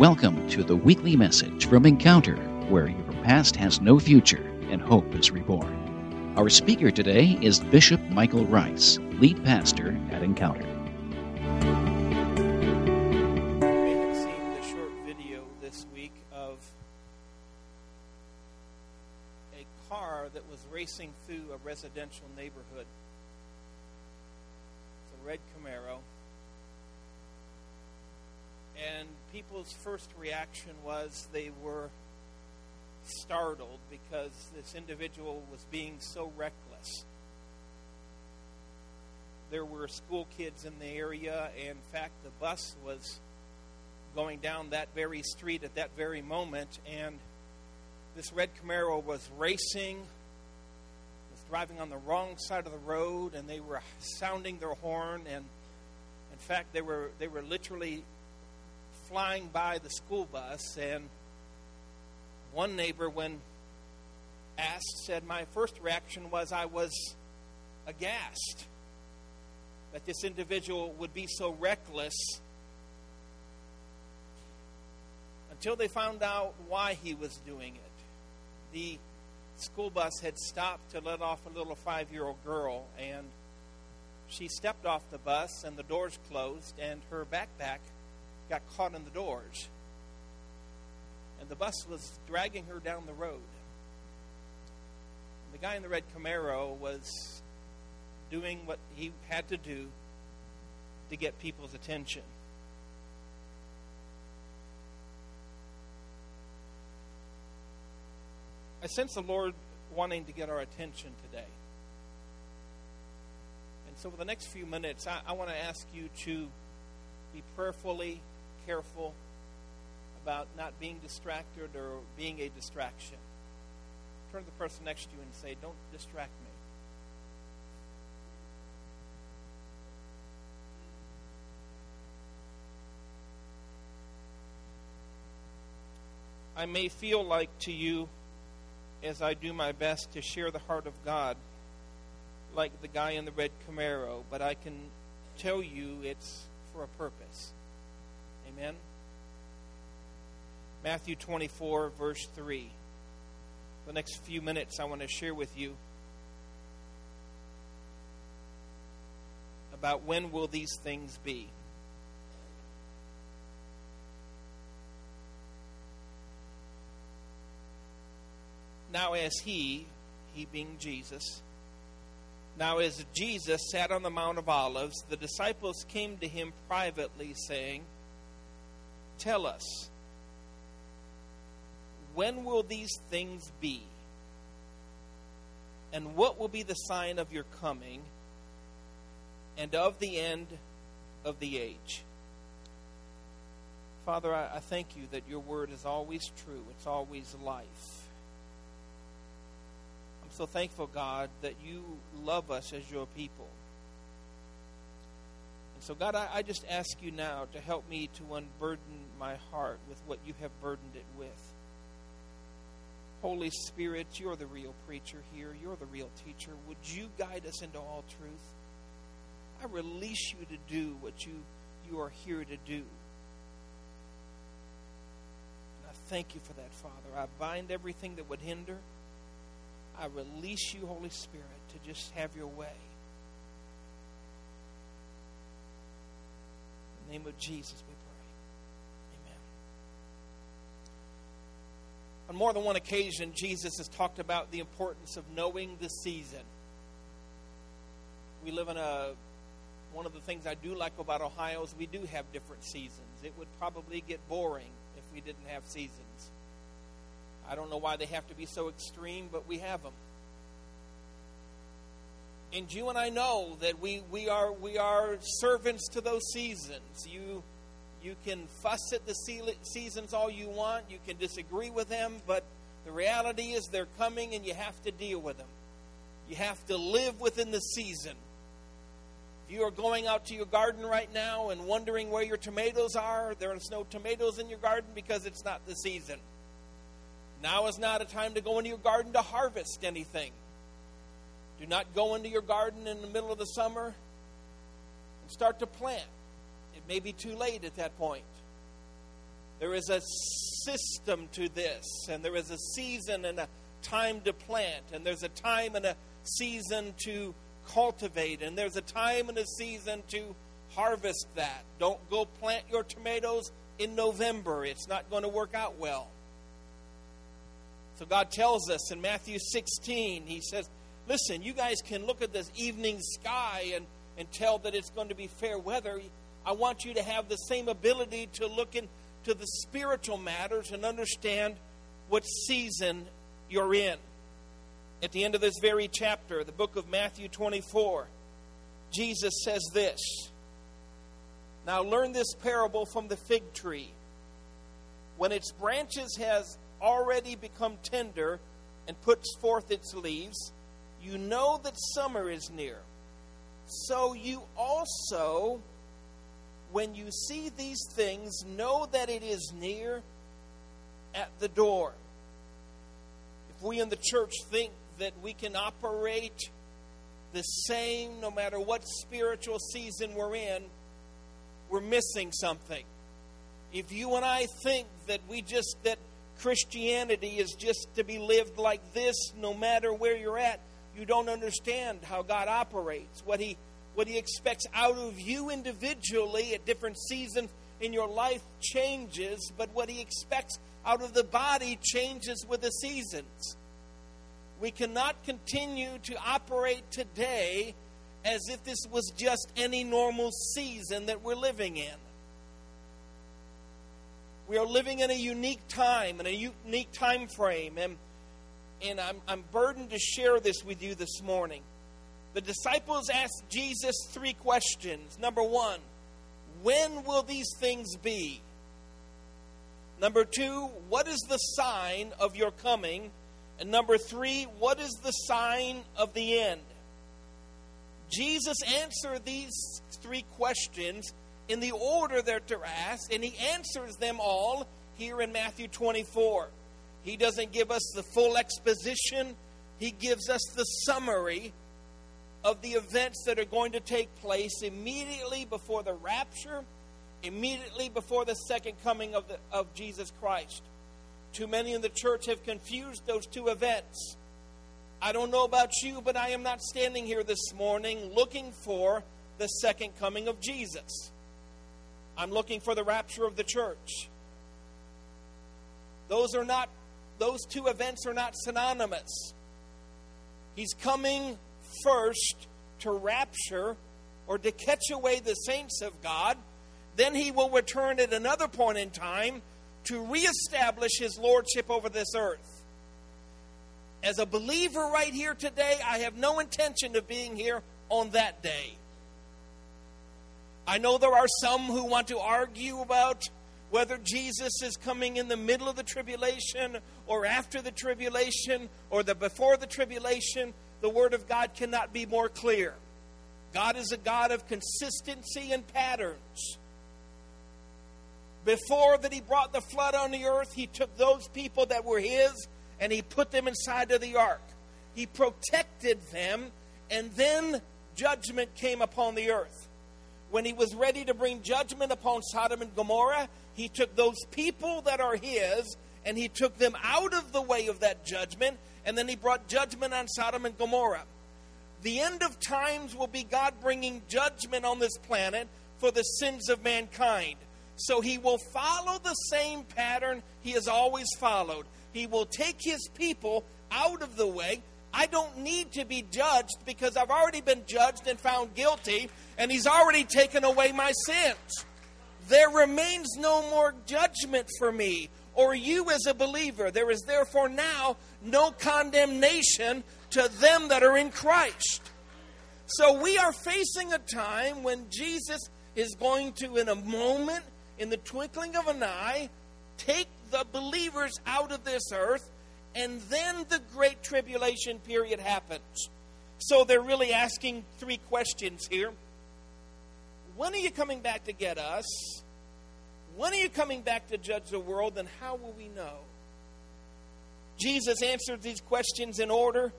Welcome to the weekly message from Encounter, where your past has no future and hope is reborn. Our speaker today is Bishop Michael Rice, lead pastor at Encounter. You have seen the short video this week of a car that was racing through a residential neighborhood. It's a red Camaro. And people's first reaction was they were startled because this individual was being so reckless. There were school kids in the area. In fact, the bus was going down that very street at that very moment, and this red Camaro was racing, was driving on the wrong side of the road, and they were sounding their horn, and in fact, they were they were literally flying by the school bus, and one neighbor, when asked, said, "My first reaction was I was aghast." that this individual would be so reckless until they found out why he was doing it. The school bus had stopped to let off a little five year old girl, and she stepped off the bus, and the doors closed, and her backpack got caught in the doors. And the bus was dragging her down the road. And the guy in the red Camaro was doing what he had to do to get people's attention. I sense the Lord wanting to get our attention today. And so, for the next few minutes, I, I want to ask you to be prayerfully careful about not being distracted or being a distraction. Turn to the person next to you and say, Don't distract me. I may feel like to you, as I do my best to share the heart of God, like the guy in the red Camaro, but I can tell you it's for a purpose. Amen? Matthew 24, verse 3. The next few minutes, I want to share with you about when will these things be. Now, as he, he being Jesus, now as Jesus sat on the Mount of Olives, the disciples came to him privately, saying, Tell us, when will these things be? And what will be the sign of your coming and of the end of the age? Father, I, I thank you that your word is always true, it's always life. I'm so thankful, God, that you love us as your people. And so, God, I, I just ask you now to help me to unburden my heart with what you have burdened it with. Holy Spirit, you're the real preacher here. You're the real teacher. Would you guide us into all truth? I release you to do what you, you are here to do. And I thank you for that, Father. I bind everything that would hinder. I release you, Holy Spirit, to just have your way. In the name of Jesus, we pray. Amen. On more than one occasion, Jesus has talked about the importance of knowing the season. We live in a one of the things I do like about Ohio is we do have different seasons. It would probably get boring if we didn't have seasons. I don't know why they have to be so extreme, but we have them. And you and I know that we, we are we are servants to those seasons. You you can fuss at the seasons all you want. You can disagree with them, but the reality is they're coming, and you have to deal with them. You have to live within the season. If you are going out to your garden right now and wondering where your tomatoes are, there's no tomatoes in your garden because it's not the season. Now is not a time to go into your garden to harvest anything. Do not go into your garden in the middle of the summer and start to plant. It may be too late at that point. There is a system to this, and there is a season and a time to plant, and there's a time and a season to cultivate, and there's a time and a season to harvest that. Don't go plant your tomatoes in November, it's not going to work out well. So God tells us in Matthew 16, He says, Listen, you guys can look at this evening sky and, and tell that it's going to be fair weather. I want you to have the same ability to look into the spiritual matters and understand what season you're in. At the end of this very chapter, the book of Matthew 24, Jesus says this Now learn this parable from the fig tree. When its branches has already become tender and puts forth its leaves, you know that summer is near. So you also, when you see these things, know that it is near at the door. If we in the church think that we can operate the same no matter what spiritual season we're in, we're missing something. If you and I think that we just, that Christianity is just to be lived like this no matter where you're at, you don't understand how God operates, what He what He expects out of you individually at different seasons in your life changes, but what He expects out of the body changes with the seasons. We cannot continue to operate today as if this was just any normal season that we're living in. We are living in a unique time, in a unique time frame, and, and I'm, I'm burdened to share this with you this morning. The disciples asked Jesus three questions. Number one, when will these things be? Number two, what is the sign of your coming? And number three, what is the sign of the end? Jesus answered these three questions in the order they're asked, and he answers them all here in Matthew 24. He doesn't give us the full exposition, he gives us the summary of the events that are going to take place immediately before the rapture, immediately before the second coming of, the, of Jesus Christ. Too many in the church have confused those two events. I don't know about you, but I am not standing here this morning looking for the second coming of Jesus. I'm looking for the rapture of the church. Those are not those two events are not synonymous. He's coming first to rapture or to catch away the saints of God. Then he will return at another point in time to reestablish his lordship over this earth. As a believer right here today, I have no intention of being here on that day. I know there are some who want to argue about whether Jesus is coming in the middle of the tribulation or after the tribulation or the before the tribulation. The word of God cannot be more clear. God is a God of consistency and patterns. Before that he brought the flood on the earth, he took those people that were his and he put them inside of the ark. He protected them, and then judgment came upon the earth. When he was ready to bring judgment upon Sodom and Gomorrah, he took those people that are his and he took them out of the way of that judgment, and then he brought judgment on Sodom and Gomorrah. The end of times will be God bringing judgment on this planet for the sins of mankind. So he will follow the same pattern he has always followed. He will take his people out of the way. I don't need to be judged because I've already been judged and found guilty, and he's already taken away my sins. There remains no more judgment for me or you as a believer. There is therefore now no condemnation to them that are in Christ. So we are facing a time when Jesus is going to, in a moment, in the twinkling of an eye, take the believers out of this earth, and then the great tribulation period happens. So they're really asking three questions here. When are you coming back to get us? When are you coming back to judge the world, and how will we know? Jesus answered these questions in order.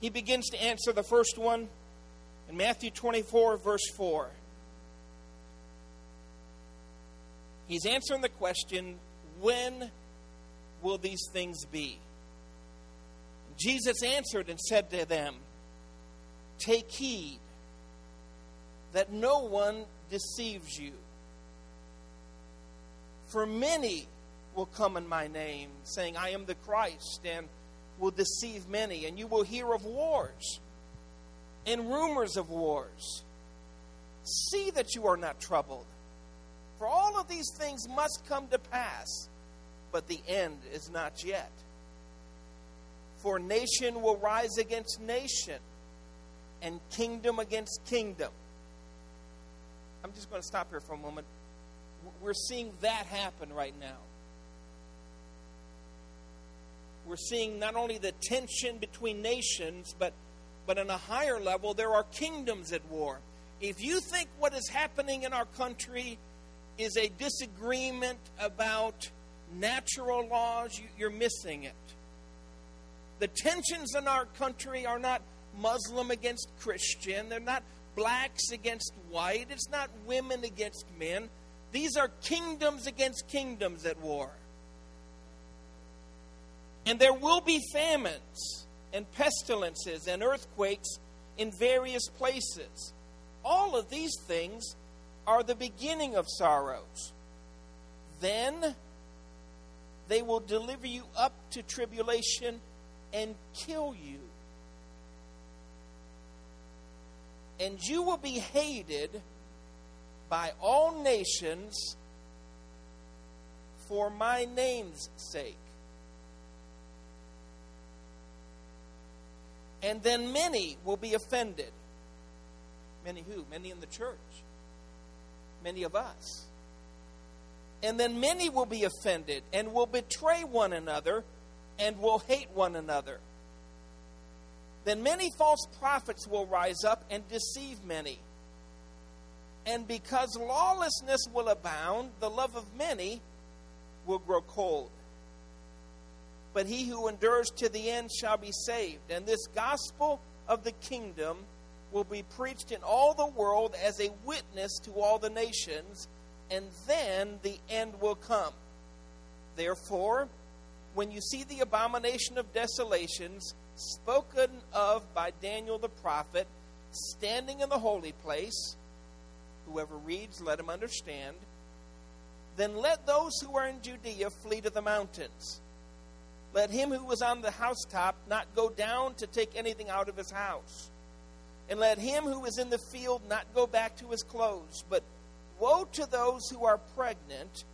He begins to answer the first one in Matthew 24, verse 4. He's answering the question when will these things be? Jesus answered and said to them, Take heed that no one deceives you. For many will come in my name, saying, I am the Christ, and will deceive many. And you will hear of wars and rumors of wars. See that you are not troubled. For all of these things must come to pass, but the end is not yet. For nation will rise against nation, and kingdom against kingdom. I'm just going to stop here for a moment. We're seeing that happen right now. We're seeing not only the tension between nations, but, but on a higher level, there are kingdoms at war. If you think what is happening in our country is a disagreement about natural laws, you're missing it. The tensions in our country are not Muslim against Christian, they're not blacks against white, it's not women against men. These are kingdoms against kingdoms at war. And there will be famines and pestilences and earthquakes in various places. All of these things are the beginning of sorrows. Then they will deliver you up to tribulation and kill you. And you will be hated by all nations for my name's sake. And then many will be offended. Many who? Many in the church. Many of us. And then many will be offended and will betray one another and will hate one another. Then many false prophets will rise up and deceive many. And because lawlessness will abound, the love of many will grow cold. But he who endures to the end shall be saved. And this gospel of the kingdom will be preached in all the world as a witness to all the nations, and then the end will come. Therefore, when you see the abomination of desolations spoken of by Daniel the prophet standing in the holy place, whoever reads, let him understand. Then let those who are in Judea flee to the mountains. Let him who was on the housetop not go down to take anything out of his house. And let him who is in the field not go back to his clothes. But woe to those who are pregnant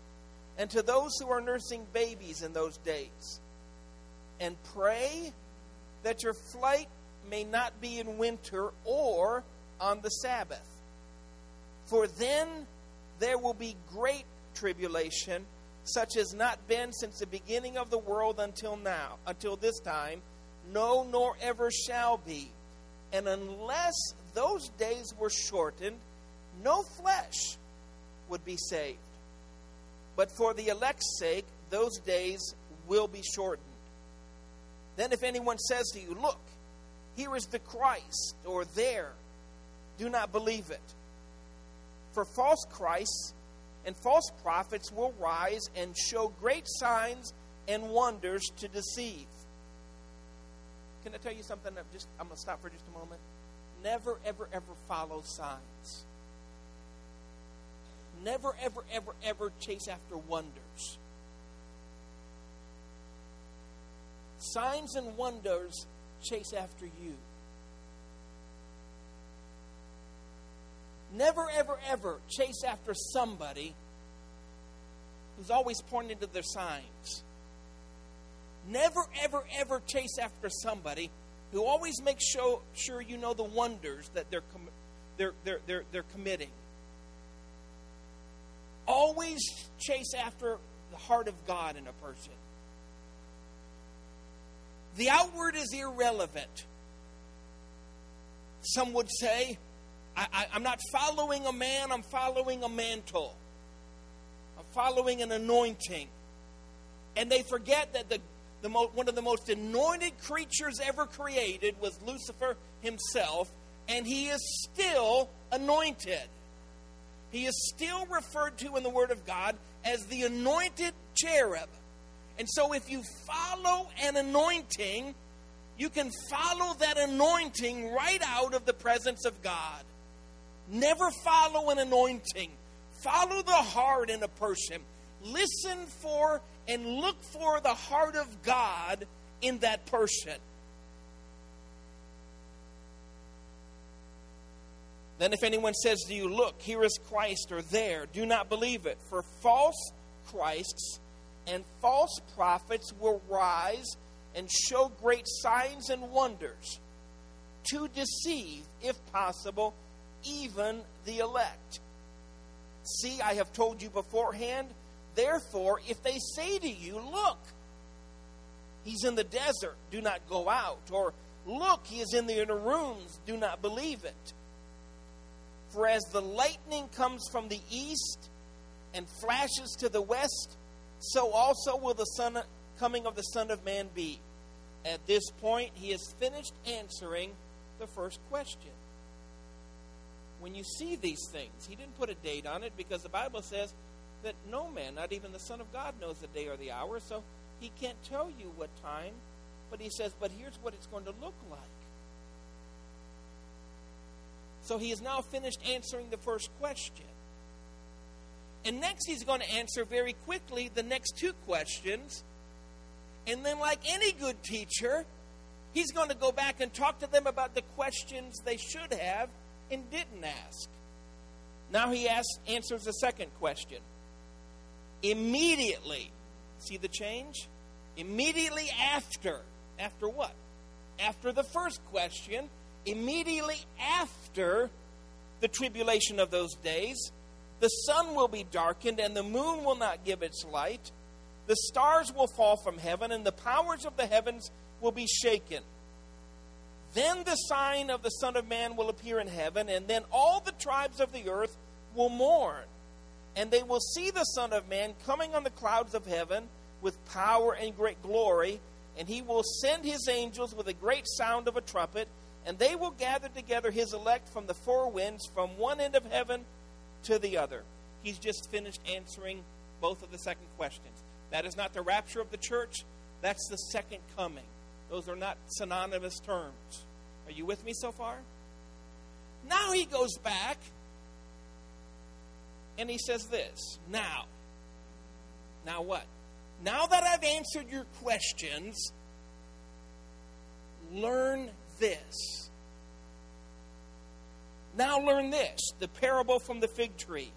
and to those who are nursing babies in those days. And pray that your flight may not be in winter or on the Sabbath. For then there will be great tribulation, such as not been since the beginning of the world until now, until this time, no, nor ever shall be. And unless those days were shortened, no flesh would be saved. But for the elect's sake, those days will be shortened. Then, if anyone says to you, Look, here is the Christ, or there, do not believe it. For false Christs and false prophets will rise and show great signs and wonders to deceive. Can I tell you something? I'm just I'm going to stop for just a moment. Never, ever, ever follow signs. Never, ever, ever, ever chase after wonders. Signs and wonders chase after you. Never, ever, ever chase after somebody who's always pointing to their signs. Never, ever, ever chase after somebody who always makes sure, sure you know the wonders that they're, they're, they're, they're, they're committing. Always chase after the heart of God in a person. The outward is irrelevant. Some would say, I, am not following a man, I'm following a mantle. I'm following an anointing. And they forget that the, the mo- one of the most anointed creatures ever created was Lucifer himself, and he is still anointed. He is still referred to in the Word of God as the anointed cherub. And so, if you follow an anointing, you can follow that anointing right out of the presence of God. Never follow an anointing. Follow the heart in a person. Listen for and look for the heart of God in that person. Then, if anyone says to you, Look, here is Christ, or there, do not believe it. For false Christs and false prophets will rise and show great signs and wonders to deceive, if possible, even the elect. See, I have told you beforehand. Therefore, if they say to you, Look, he's in the desert, do not go out. Or, Look, he is in the inner rooms, do not believe it. For as the lightning comes from the east and flashes to the west, so also will the son, coming of the Son of Man be. At this point, he has finished answering the first question. When you see these things, he didn't put a date on it because the Bible says that no man, not even the Son of God, knows the day or the hour, so he can't tell you what time. But he says, but here's what it's going to look like. So he has now finished answering the first question. And next, he's going to answer very quickly the next two questions. And then, like any good teacher, he's going to go back and talk to them about the questions they should have and didn't ask. Now he asks, answers the second question. Immediately, see the change? Immediately after. After what? After the first question, immediately after the tribulation of those days, the sun will be darkened, and the moon will not give its light. The stars will fall from heaven, and the powers of the heavens will be shaken. Then the sign of the Son of Man will appear in heaven, and then all the tribes of the earth will mourn. And they will see the Son of Man coming on the clouds of heaven with power and great glory. And he will send his angels with a great sound of a trumpet, and they will gather together his elect from the four winds, from one end of heaven to the other. He's just finished answering both of the second questions. That is not the rapture of the church, that's the second coming. Those are not synonymous terms. Are you with me so far? Now he goes back and he says this. Now, now what? Now that I've answered your questions, learn this. Now learn this the parable from the fig tree.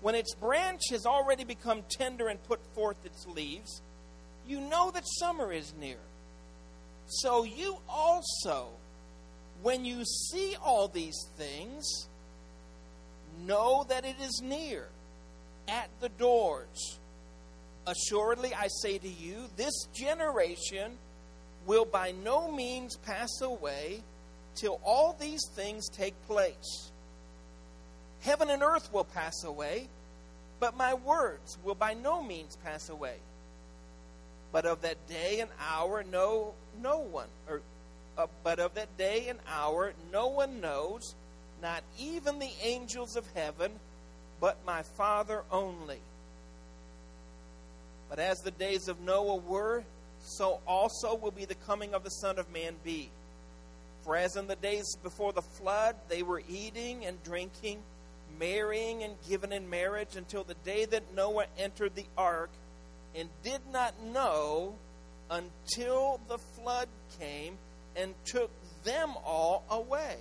When its branch has already become tender and put forth its leaves, you know that summer is near. So you also, when you see all these things, know that it is near, at the doors. Assuredly, I say to you, this generation will by no means pass away till all these things take place. Heaven and earth will pass away, but my words will by no means pass away. But of that day and hour, no, no one, or, uh, but of that day and hour, no one knows, not even the angels of heaven, but my Father only. But as the days of Noah were, so also will be the coming of the Son of Man be. For as in the days before the flood, they were eating and drinking, marrying and given in marriage until the day that Noah entered the ark, and did not know until the flood came and took them all away.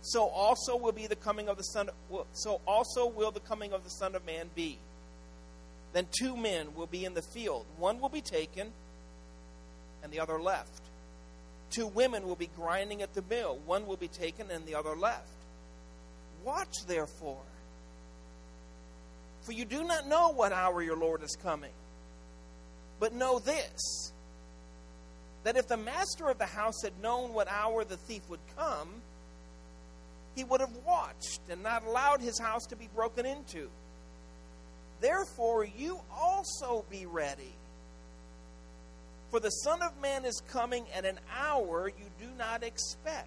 So also will be the coming of the son. So also will the coming of the Son of Man be. Then two men will be in the field; one will be taken, and the other left. Two women will be grinding at the mill. One will be taken and the other left. Watch, therefore, for you do not know what hour your Lord is coming. But know this that if the master of the house had known what hour the thief would come, he would have watched and not allowed his house to be broken into. Therefore, you also be ready for the Son of Man is coming at an hour you do not expect.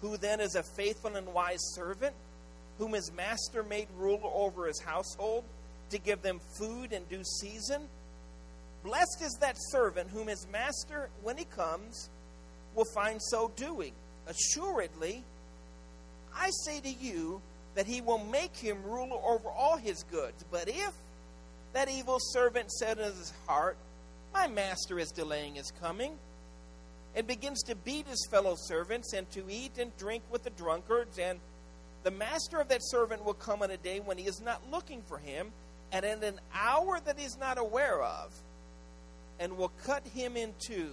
Who then is a faithful and wise servant, whom his master made ruler over his household, to give them food in due season? Blessed is that servant whom his master, when he comes, will find so doing. Assuredly, I say to you that he will make him ruler over all his goods. But if that evil servant said in his heart, My master is delaying his coming, and begins to beat his fellow servants and to eat and drink with the drunkards, and the master of that servant will come on a day when he is not looking for him, and in an hour that he is not aware of, and will cut him in two,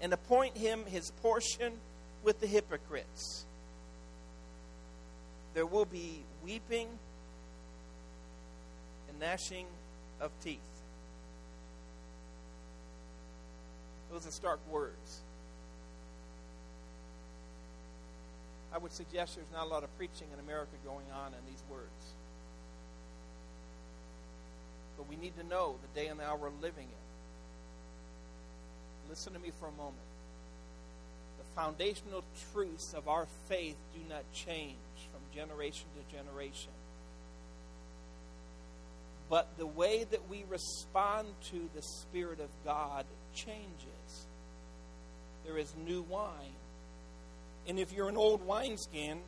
and appoint him his portion with the hypocrites. There will be weeping and gnashing of teeth. Those are stark words. I would suggest there's not a lot of preaching in America going on in these words. But we need to know the day and the hour we're living in. Listen to me for a moment. The foundational truths of our faith do not change generation to generation. But the way that we respond to the Spirit of God changes there is new wine. And if you're an old wineskin,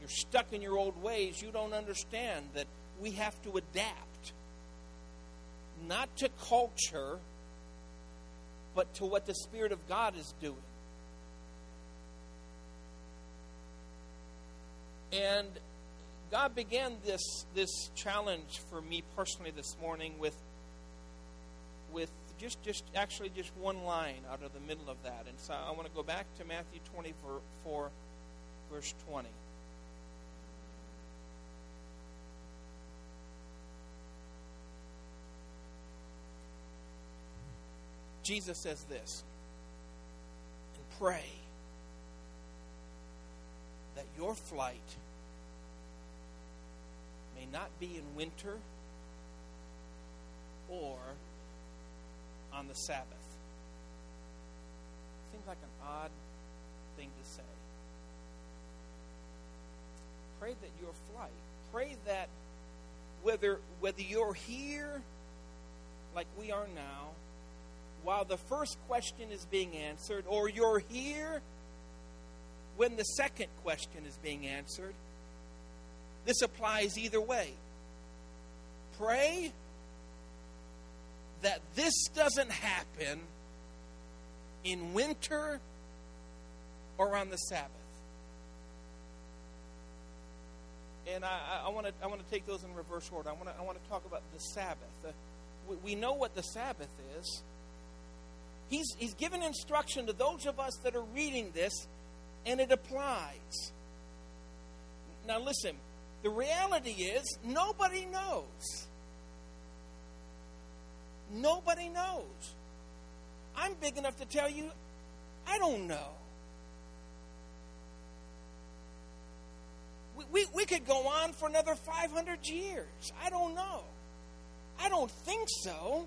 you're stuck in your old ways, you don't understand that we have to adapt. Not to culture, but to what the Spirit of God is doing. And God began this this challenge for me personally this morning with with just just actually just one line out of the middle of that. And so I want to go back to Matthew 24 verse 20. Jesus says this, and pray that your flight may not be in winter or on the Sabbath. Seems like an odd thing to say. Pray that your flight, pray that whether whether you're here like we are now, while the first question is being answered, or you're here when the second question is being answered, this applies either way. Pray that this doesn't happen in winter or on the Sabbath. And I, want to I want to take those in reverse order. I want to I want to talk about the Sabbath. Uh, we, we know what the Sabbath is. He's he's given instruction to those of us that are reading this, and it applies. Now listen, the reality is nobody knows. Nobody knows. I'm big enough to tell you, I don't know. We, we, we could go on for another 500 years. I don't know. I don't think so.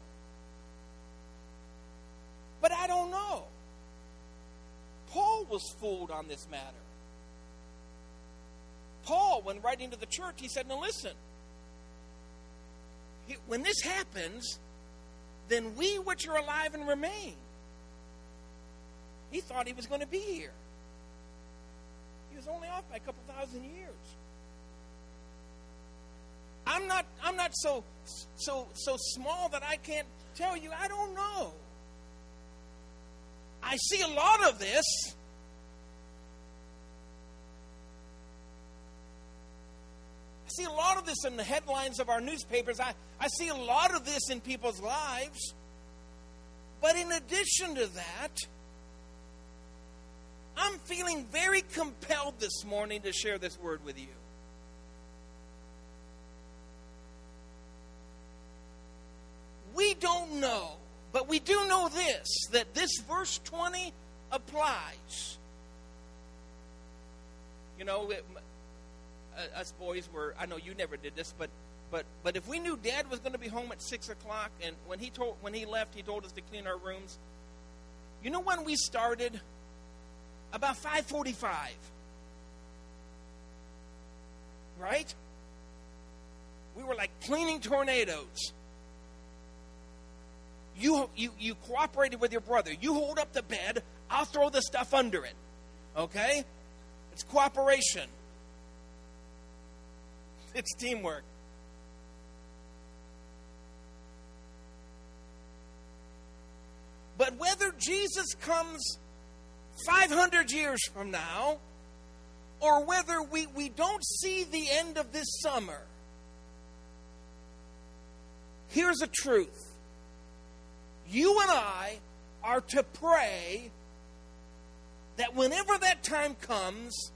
But I don't know. Paul was fooled on this matter. Paul, when writing to the church, he said, Now listen, when this happens, then we which are alive and remain. He thought he was going to be here. He was only off by a couple thousand years. I'm not I'm not so so so small that I can't tell you I don't know. I see a lot of this. I see a lot of this in the headlines of our newspapers. I, I see a lot of this in people's lives. But in addition to that, I'm feeling very compelled this morning to share this word with you. We don't know, but we do know this that this verse 20 applies. You know, it, uh, us boys were, I know you never did this, but but but if we knew Dad was going to be home at six o'clock, and when he told when he left, he told us to clean our rooms. You know when we started? about 5:45. Right? We were like cleaning tornadoes. You, you, you cooperated with your brother. You hold up the bed, I'll throw the stuff under it. Okay? It's cooperation, it's teamwork. But whether Jesus comes 500 years from now, or whether we, we don't see the end of this summer, here's a truth. You and I are to pray that whenever that time comes,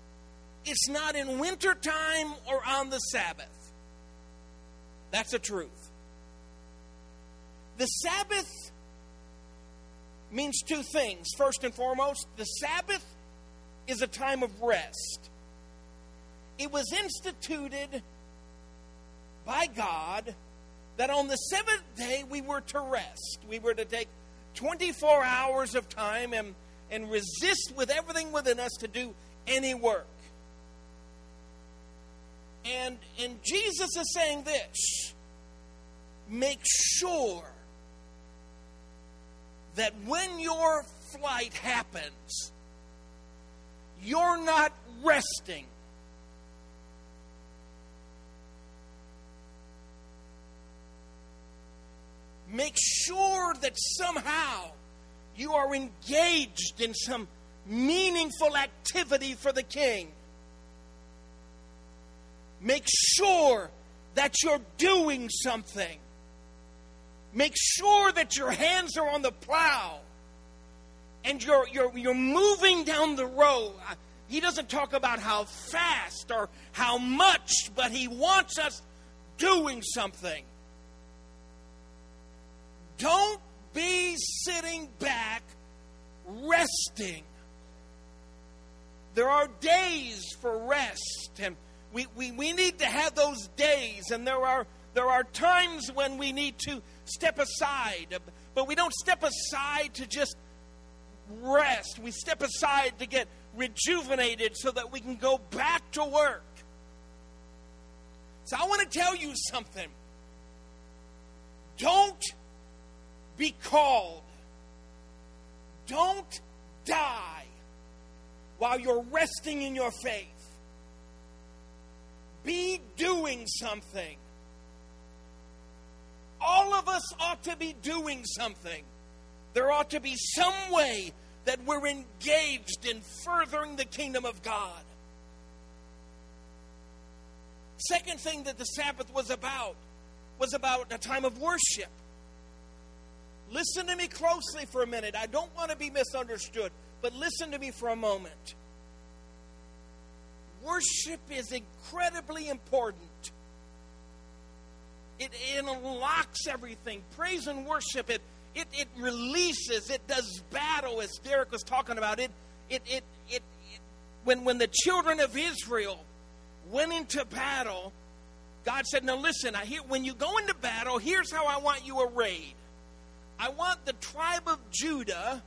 it's not in wintertime or on the Sabbath. That's the truth. The Sabbath means two things. First and foremost, the Sabbath is a time of rest. It was instituted by God that on the seventh day we were to rest. We were to take 24 hours of time and, and resist with everything within us to do any work. And, and Jesus is saying this make sure that when your flight happens, you're not resting. Make sure that somehow you are engaged in some meaningful activity for the king. Make sure that you're doing something. Make sure that your hands are on the plow and you're, you're, you're moving down the road. He doesn't talk about how fast or how much, but he wants us doing something. Don't be sitting back resting. There are days for rest, and we, we, we need to have those days, and there are there are times when we need to step aside, but we don't step aside to just rest. We step aside to get rejuvenated so that we can go back to work. So I want to tell you something. Don't be called. Don't die while you're resting in your faith. Be doing something. All of us ought to be doing something. There ought to be some way that we're engaged in furthering the kingdom of God. Second thing that the Sabbath was about was about a time of worship. Listen to me closely for a minute. I don't want to be misunderstood, but listen to me for a moment. Worship is incredibly important. It, unlocks everything. Praise and worship, it, it, it releases, it does battle, as Derek was talking about. It, it, it, it, it, when, when the children of Israel went into battle, God said, Now listen, I hear, when you go into battle, here's how I want you arrayed. I want the tribe of Judah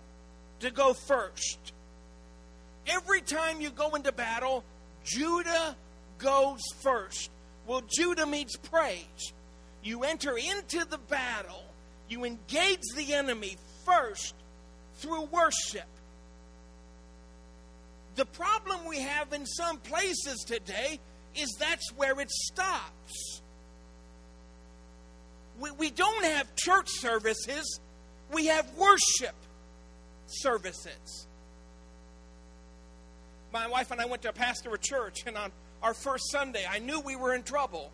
to go first. Every time you go into battle, Judah goes first. Well, Judah means praise. You enter into the battle, you engage the enemy first through worship. The problem we have in some places today is that's where it stops. We, we don't have church services, we have worship services. My wife and I went to a pastor of church, and on our first Sunday, I knew we were in trouble.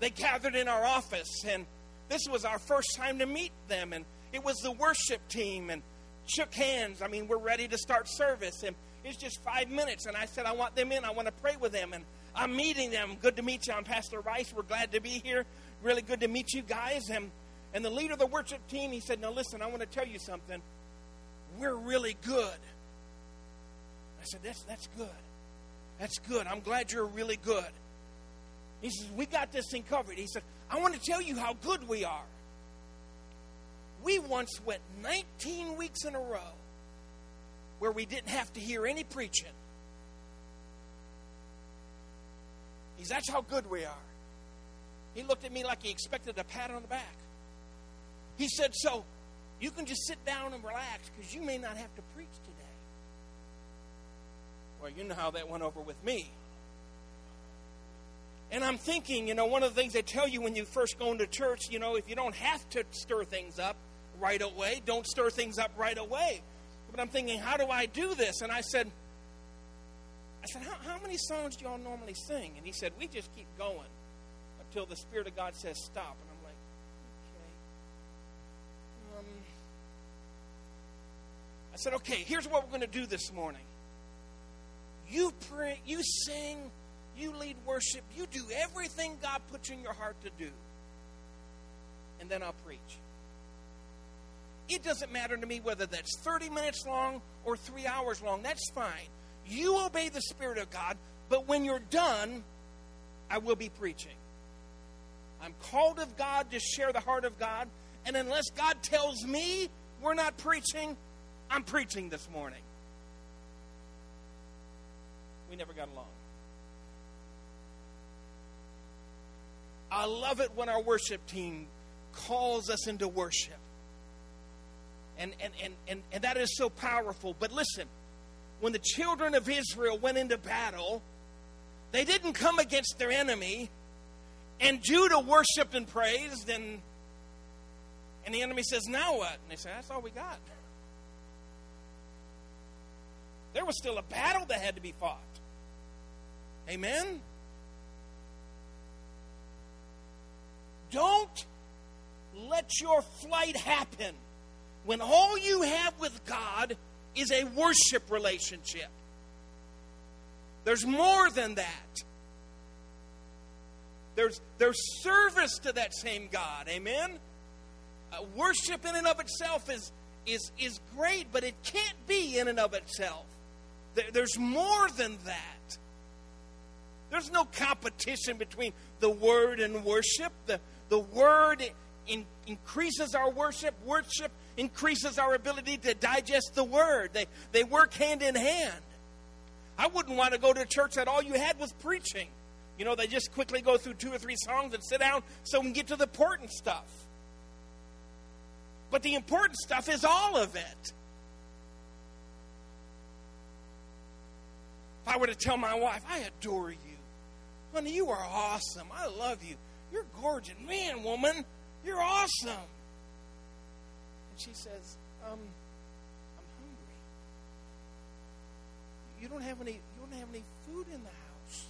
They gathered in our office, and this was our first time to meet them, and it was the worship team, and shook hands. I mean, we're ready to start service, and it's just five minutes. And I said, I want them in. I want to pray with them, and I'm meeting them. Good to meet you. I'm Pastor Rice. We're glad to be here. Really good to meet you guys. And and the leader of the worship team, he said, Now listen, I want to tell you something. We're really good. I said, That's that's good. That's good. I'm glad you're really good. He says, We got this thing covered. He said, I want to tell you how good we are. We once went 19 weeks in a row where we didn't have to hear any preaching. He's that's how good we are. He looked at me like he expected a pat on the back. He said, So you can just sit down and relax because you may not have to preach today. Well, you know how that went over with me. And I'm thinking, you know, one of the things they tell you when you first go into church, you know, if you don't have to stir things up right away, don't stir things up right away. But I'm thinking, how do I do this? And I said, I said, how, how many songs do y'all normally sing? And he said, we just keep going until the Spirit of God says stop. And. Um, I said, okay, here's what we're going to do this morning. You pray, you sing, you lead worship, you do everything God puts in your heart to do. And then I'll preach. It doesn't matter to me whether that's 30 minutes long or three hours long. That's fine. You obey the Spirit of God, but when you're done, I will be preaching. I'm called of God to share the heart of God, and unless God tells me we're not preaching, I'm preaching this morning. We never got along. I love it when our worship team calls us into worship. And, and, and, and, and that is so powerful. But listen, when the children of Israel went into battle, they didn't come against their enemy, and Judah worshiped and praised, and, and the enemy says, Now what? And they say, That's all we got. There was still a battle that had to be fought. Amen? Don't let your flight happen when all you have with God is a worship relationship. There's more than that. There's, there's service to that same God. Amen? Uh, worship in and of itself is, is, is great, but it can't be in and of itself. There, there's more than that. There's no competition between the Word and worship. The, the Word in, increases our worship, worship increases our ability to digest the word. They, they work hand in hand. I wouldn't want to go to a church that all you had was preaching. You know, they just quickly go through two or three songs and sit down so we can get to the important stuff. But the important stuff is all of it. If I were to tell my wife, I adore you, honey, you are awesome. I love you. You're gorgeous. Man, woman, you're awesome. And she says, um, I'm hungry. You don't have any you don't have any food in the house.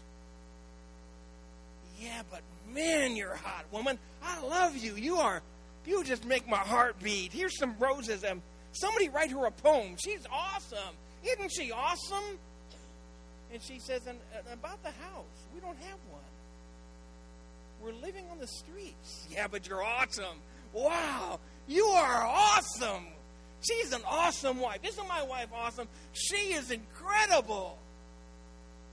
Yeah, but man, you're hot, woman. I love you. You are you just make my heart beat. Here's some roses and somebody write her a poem. She's awesome. Isn't she awesome? And she says, and, and about the house, we don't have one. We're living on the streets. Yeah, but you're awesome. Wow, you are awesome. She's an awesome wife. Isn't my wife awesome? She is incredible.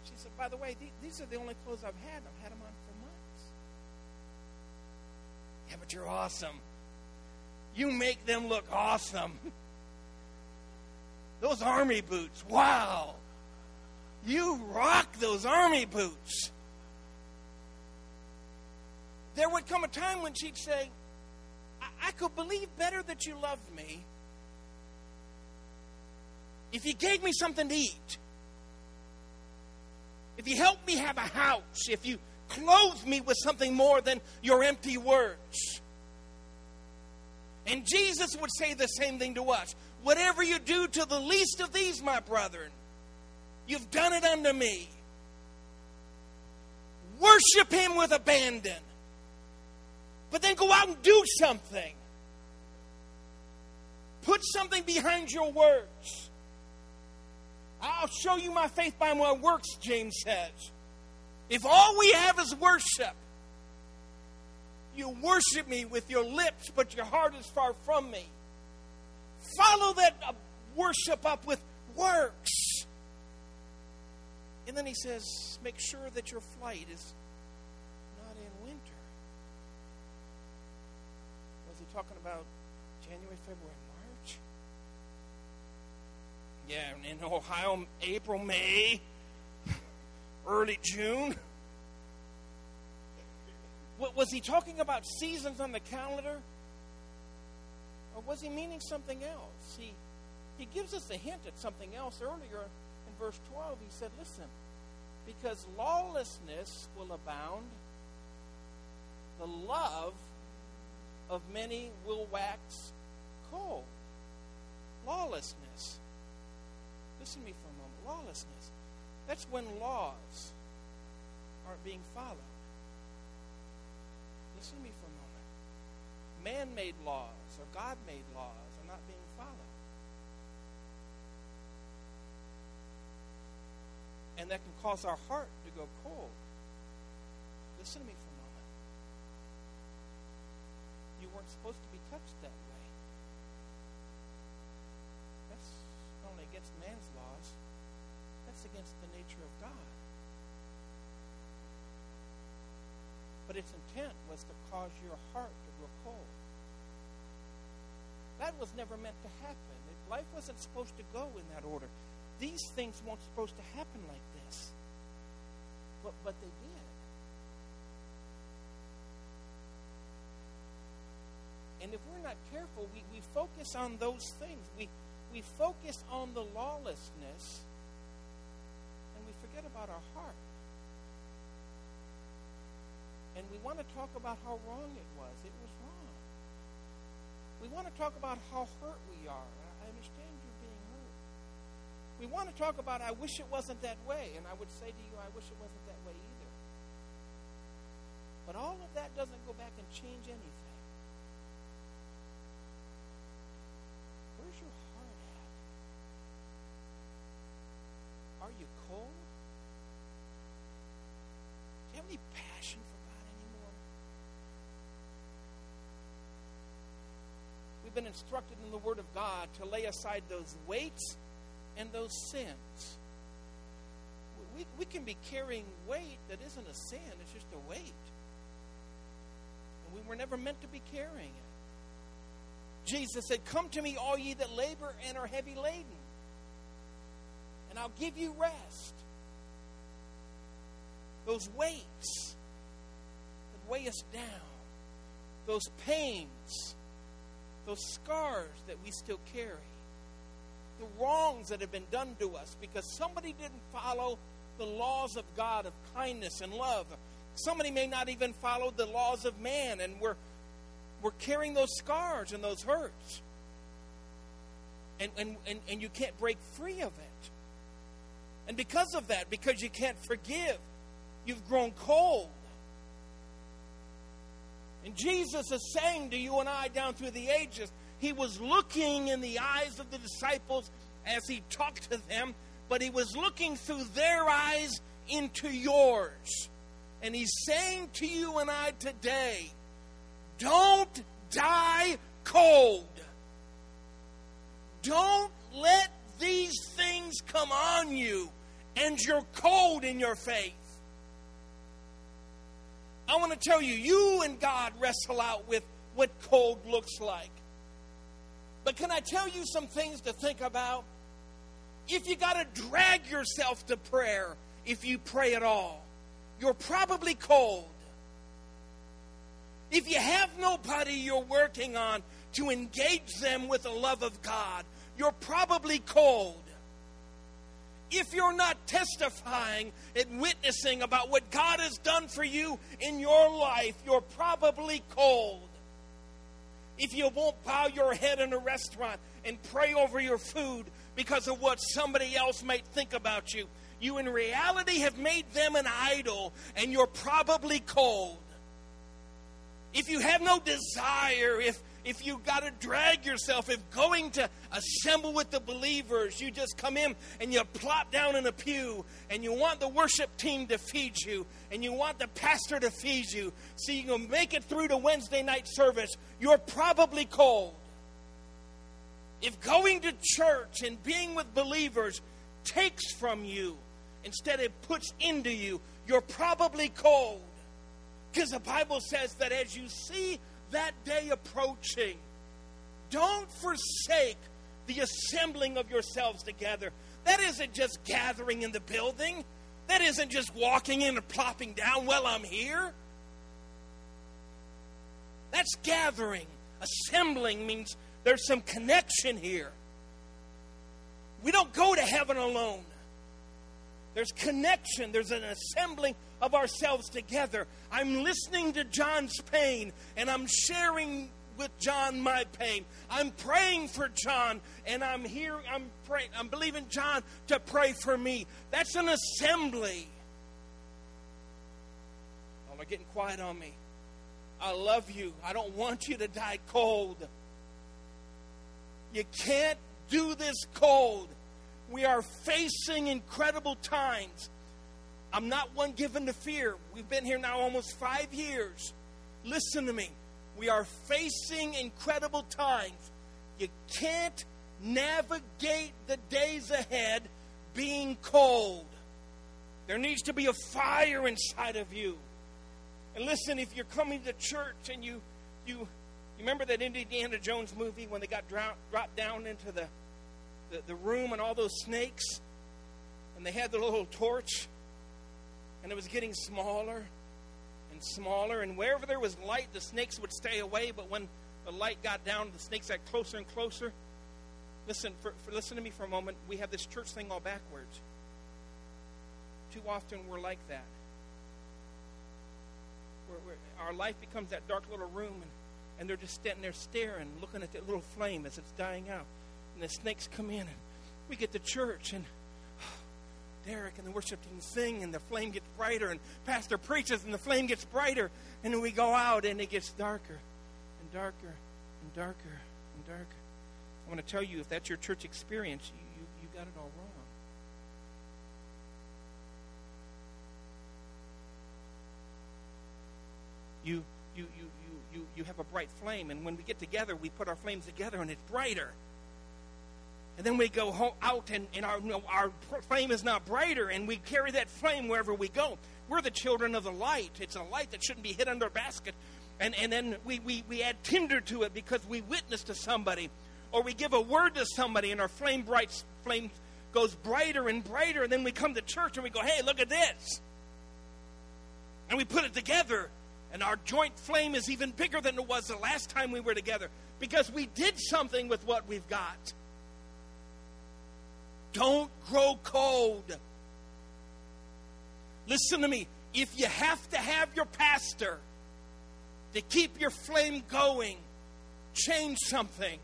She said, by the way, these are the only clothes I've had. I've had them on for months. Yeah, but you're awesome. You make them look awesome. Those army boots, wow. You rock those army boots there would come a time when she'd say, I, I could believe better that you loved me if you gave me something to eat, if you helped me have a house, if you clothed me with something more than your empty words. And Jesus would say the same thing to us. Whatever you do to the least of these, my brethren, you've done it unto me. Worship him with abandon. But then go out and do something. Put something behind your words. I'll show you my faith by my works, James says. If all we have is worship, you worship me with your lips, but your heart is far from me. Follow that uh, worship up with works. And then he says, make sure that your flight is not in winter. Was he talking about January, February, March? Yeah, in Ohio, April, May, early June. Was he talking about seasons on the calendar? Or was he meaning something else? He, he gives us a hint at something else earlier in verse 12. He said, Listen, because lawlessness will abound, the love of many will wax cold. Lawlessness. Listen to me for a moment. Lawlessness. That's when laws aren't being followed. Listen to me for a moment. Man made laws or God made laws are not being followed. And that can cause our heart to go cold. Listen to me for a moment. You weren't supposed to be touched that way. That's not only against man's laws, that's against the nature of God. but intent was to cause your heart to grow cold. That was never meant to happen. Life wasn't supposed to go in that order. These things weren't supposed to happen like this. But, but they did. And if we're not careful, we, we focus on those things. We, we focus on the lawlessness, and we forget about our heart. And we want to talk about how wrong it was. It was wrong. We want to talk about how hurt we are. I understand you're being hurt. We want to talk about, I wish it wasn't that way. And I would say to you, I wish it wasn't that way either. But all of that doesn't go back and change anything. Where's your heart at? Are you cold? Do you have any passion for instructed in the Word of God to lay aside those weights and those sins. We, we can be carrying weight that isn't a sin, it's just a weight. And we were never meant to be carrying it. Jesus said, Come to me, all ye that labor and are heavy laden, and I'll give you rest. Those weights that weigh us down, those pains those scars that we still carry, the wrongs that have been done to us because somebody didn't follow the laws of God of kindness and love. Somebody may not even follow the laws of man, and we're, we're carrying those scars and those hurts. And, and, and, and you can't break free of it. And because of that, because you can't forgive, you've grown cold. And Jesus is saying to you and I down through the ages, He was looking in the eyes of the disciples as He talked to them, but He was looking through their eyes into yours. And He's saying to you and I today, don't die cold. Don't let these things come on you and you're cold in your faith. I want to tell you, you and God wrestle out with what cold looks like. But can I tell you some things to think about? If you got to drag yourself to prayer, if you pray at all, you're probably cold. If you have nobody you're working on to engage them with the love of God, you're probably cold if you're not testifying and witnessing about what God has done for you in your life, you're probably cold. If you won't bow your head in a restaurant and pray over your food because of what somebody else might think about you, you in reality have made them an idol and you're probably cold. If you have no desire, if if you got to drag yourself, if going to assemble with the believers, you just come in and you plop down in a pew and you want the worship team to feed you and you want the pastor to feed you so you can make it through to Wednesday night service, you're probably cold. If going to church and being with believers takes from you instead it puts into you, you're probably cold. Because the Bible says that as you see that day approaching. Don't forsake the assembling of yourselves together. That isn't just gathering in the building. That isn't just walking in and plopping down, well, I'm here. That's gathering. Assembling means there's some connection here. We don't go to heaven alone. There's connection, there's an assembling of ourselves together. I'm listening to John's pain and I'm sharing with John my pain. I'm praying for John and I'm here I'm praying I'm believing John to pray for me. That's an assembly. Oh, they're getting quiet on me. I love you. I don't want you to die cold. You can't do this cold. We are facing incredible times. I'm not one given to fear. We've been here now almost five years. Listen to me. We are facing incredible times. You can't navigate the days ahead being cold. There needs to be a fire inside of you. And listen, if you're coming to church and you you you remember that Indiana Jones movie when they got dropped, dropped down into the, the, the room and all those snakes and they had the little torch and it was getting smaller and smaller and wherever there was light the snakes would stay away but when the light got down the snakes got closer and closer. Listen for, for listen to me for a moment. We have this church thing all backwards. Too often we're like that. Where, where our life becomes that dark little room, and, and they're just standing there staring, looking at that little flame as it's dying out. And the snakes come in, and we get to church, and Derek and the worship team sing, and the flame gets brighter, and Pastor preaches, and the flame gets brighter, and then we go out, and it gets darker and darker and darker and darker. I want to tell you, if that's your church experience, you, you, you got it all wrong. you you you you you you have a bright flame and when we get together we put our flames together and it's brighter and then we go out and, and our, you know, our flame is not brighter and we carry that flame wherever we go. We're the children of the light. It's a light that shouldn't be hid under a basket. And, and then we, we, we add tinder to it because we witness to somebody or we give a word to somebody and our flame bright flame goes brighter and brighter. And then we come to church and we go hey look at this. And we put it together and our joint flame is even bigger than it was the last time we were together because we did something with what we've got. Don't grow cold. Listen to me. If you have to have your pastor to keep your flame going, change something.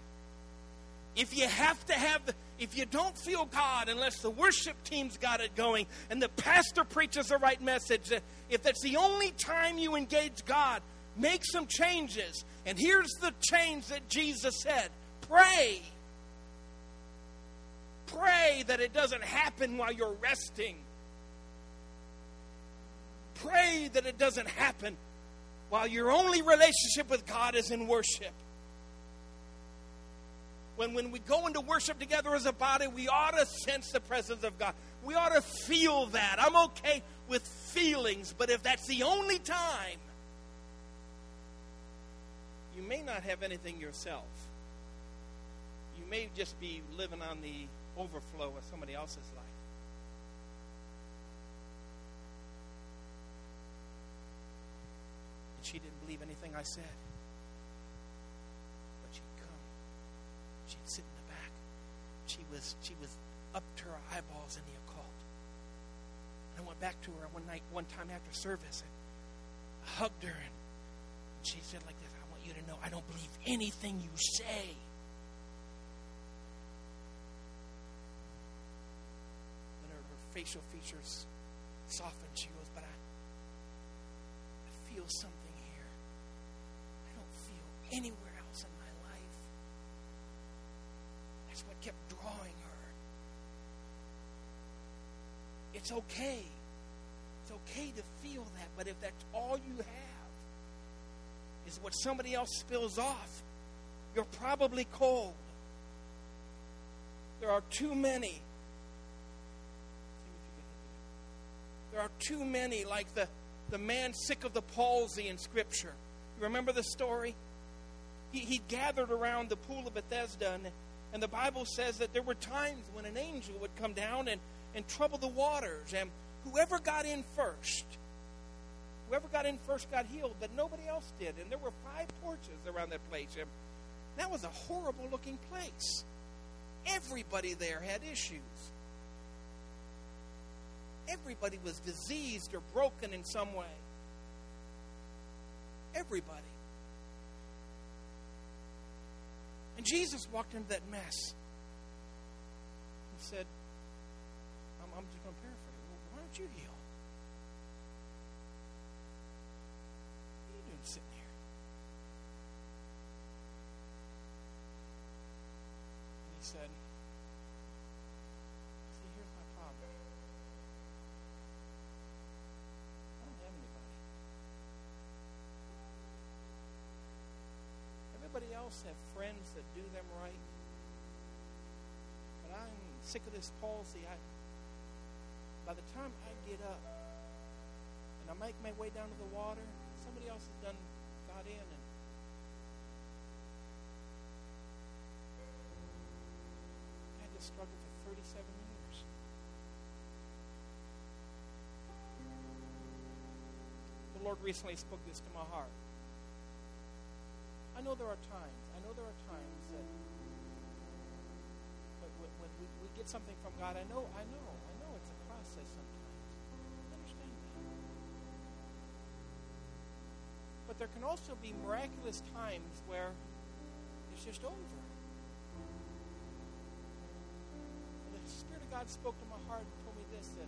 If you have to have if you don't feel God unless the worship team's got it going and the pastor preaches the right message, if that's the only time you engage God, make some changes. And here's the change that Jesus said pray. Pray that it doesn't happen while you're resting. Pray that it doesn't happen while your only relationship with God is in worship when, when we go into worship together as a body, we ought to sense the presence of God. We ought to feel that. I'm okay with feelings, but if that's the only time, you may not have anything yourself. You may just be living on the overflow of somebody else's life. And she didn't believe anything I said. But she'd come. She'd sit in the back. She was she was up to her eyeballs in the occult. And I went back to her one night, one time after service, and I hugged her, and she said like this: "I want you to know I don't believe anything you say." Then her, her facial features softened. She goes, "But I, I feel something here. I don't feel anywhere." Else in my life. That's what kept drawing her. It's okay. It's okay to feel that, but if that's all you have is what somebody else spills off, you're probably cold. There are too many. There are too many, like the, the man sick of the palsy in Scripture. You remember the story? He, he gathered around the pool of Bethesda and And the Bible says that there were times when an angel would come down and, and trouble the waters. And whoever got in first, whoever got in first got healed, but nobody else did. And there were five porches around that place. And that was a horrible looking place. Everybody there had issues. Everybody was diseased or broken in some way. Everybody. And Jesus walked into that mess. He said, I'm, I'm just going to paraphrase. Well, why don't you heal? What are you doing sitting here? And he said, See, here's my problem. I don't have anybody. Everybody have friends that do them right. But I'm sick of this palsy. I, by the time I get up and I make my way down to the water, somebody else has done got in and I had to struggle for 37 years. The Lord recently spoke this to my heart. I know there are times, I know there are times that when, when, we, we get something from God, I know, I know, I know it's a process sometimes. I understand that. But there can also be miraculous times where it's just over. And the Spirit of God spoke to my heart and told me this that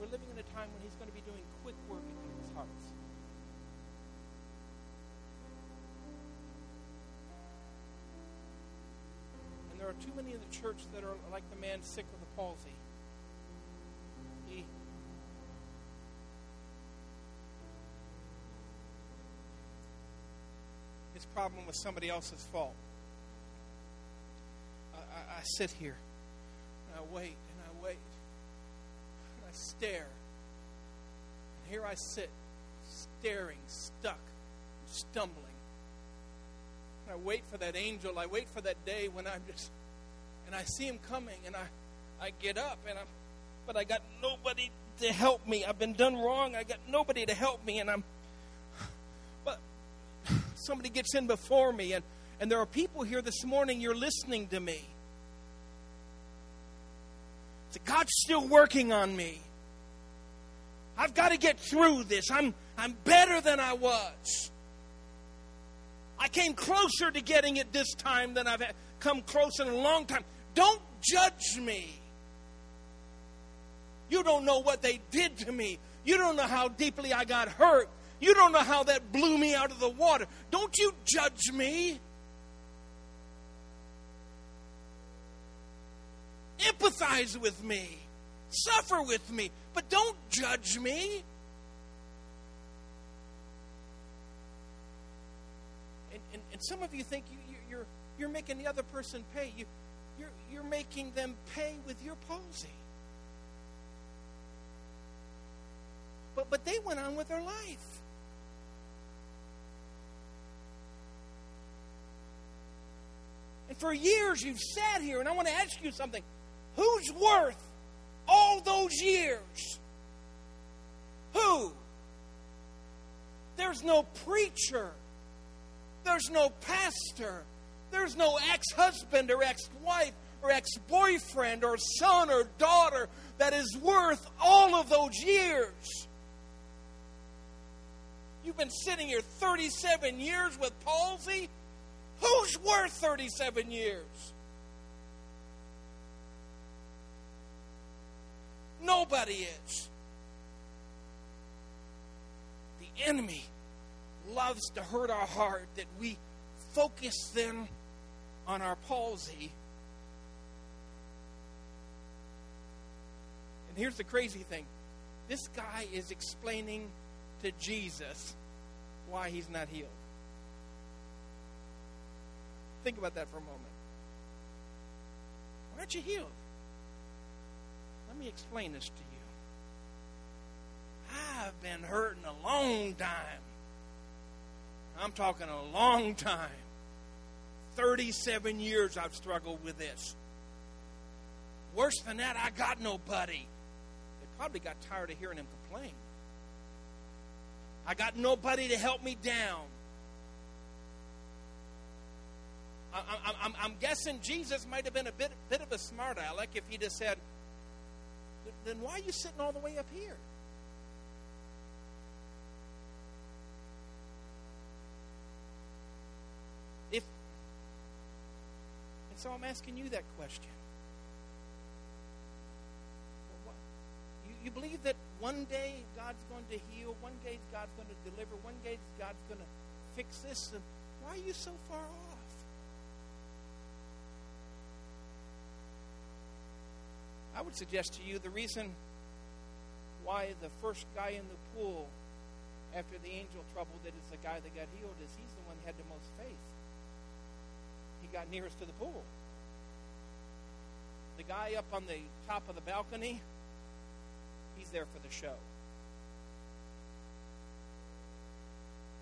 we're living in a time when He's going to be doing quick work in people's hearts. There are too many in the church that are like the man sick with the palsy. He his problem was somebody else's fault. I, I, I sit here and I wait and I wait and I stare. And here I sit, staring, stuck, stumbling. I wait for that angel. I wait for that day when I'm just, and I see him coming, and I, I get up, and I'm, but I got nobody to help me. I've been done wrong. I got nobody to help me, and I'm, but somebody gets in before me, and and there are people here this morning. You're listening to me. So God's still working on me. I've got to get through this. I'm I'm better than I was. I came closer to getting it this time than I've come close in a long time. Don't judge me. You don't know what they did to me. You don't know how deeply I got hurt. You don't know how that blew me out of the water. Don't you judge me. Empathize with me. Suffer with me. But don't judge me. And, some of you think you, you, you're, you're making the other person pay. You, you're, you're making them pay with your palsy. But, but they went on with their life. And for years you've sat here, and I want to ask you something. Who's worth all those years? Who? There's no preacher. There's no pastor. There's no ex husband or ex wife or ex boyfriend or son or daughter that is worth all of those years. You've been sitting here 37 years with palsy. Who's worth 37 years? Nobody is. The enemy loves to hurt our heart that we focus then on our palsy. And here's the crazy thing this guy is explaining to Jesus why he's not healed. Think about that for a moment. Why aren't you healed? Let me explain this to you. I've been hurting a long time. I'm talking a long time 37 years I've struggled with this. Worse than that, I got nobody. They probably got tired of hearing him complain. I got nobody to help me down. I, am I'm guessing Jesus might have been a bit, bit of a smart aleck if he'd have said, then why are you sitting all the way up here? So I'm asking you that question. You, believe that one day God's going to heal, one day God's going to deliver, one day God's going to fix this, and why are you so far off? I would suggest to you the reason why the first guy in the pool after the angel troubled it is the guy that got healed is he's the one that had the most faith. Got nearest to the pool. The guy up on the top of the balcony, he's there for the show.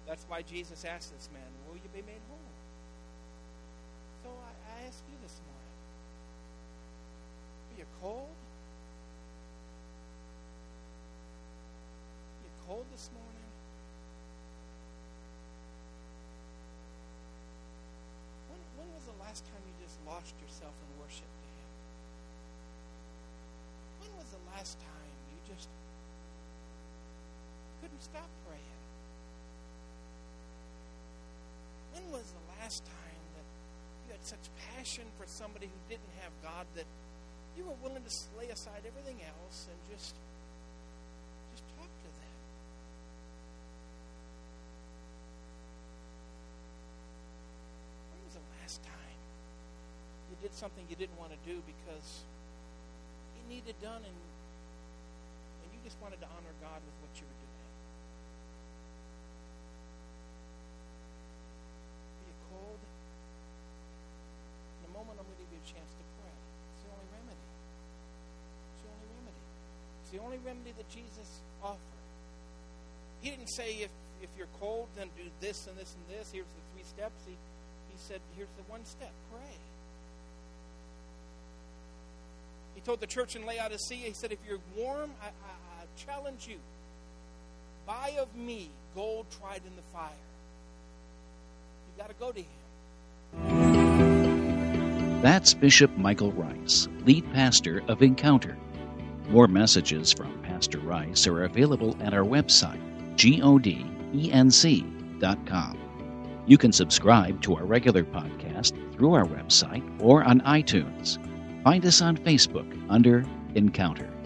That's why Jesus asked this man, Will you be made whole? So I, I ask you this morning Are you cold? You cold this morning? When, when was the last time lost yourself in worship to Him? When was the last time you just couldn't stop praying? When was the last time that you had such passion for somebody who didn't have God that you were willing to lay aside everything else and just talk to them. When was the last time you did something you didn't want to do because it needed done and and you just wanted to honor God with what you were doing? Are you cold? In a moment, I'm going to give you a chance to pray. It's the only remedy. It's the only remedy. It's the only remedy that Jesus offered. He didn't say if, if you're cold, then do this and this and this. Here's the three steps. He, he said, here's the one step pray. He told the church in Laodicea, he said, if you're warm, I, I, I challenge you. Buy of me gold tried in the fire. You've got to go to him. That's Bishop Michael Rice, lead pastor of Encounter. More messages from Pastor Rice are available at our website, godenc.com. You can subscribe to our regular podcast through our website or on iTunes. Find us on Facebook under Encounter.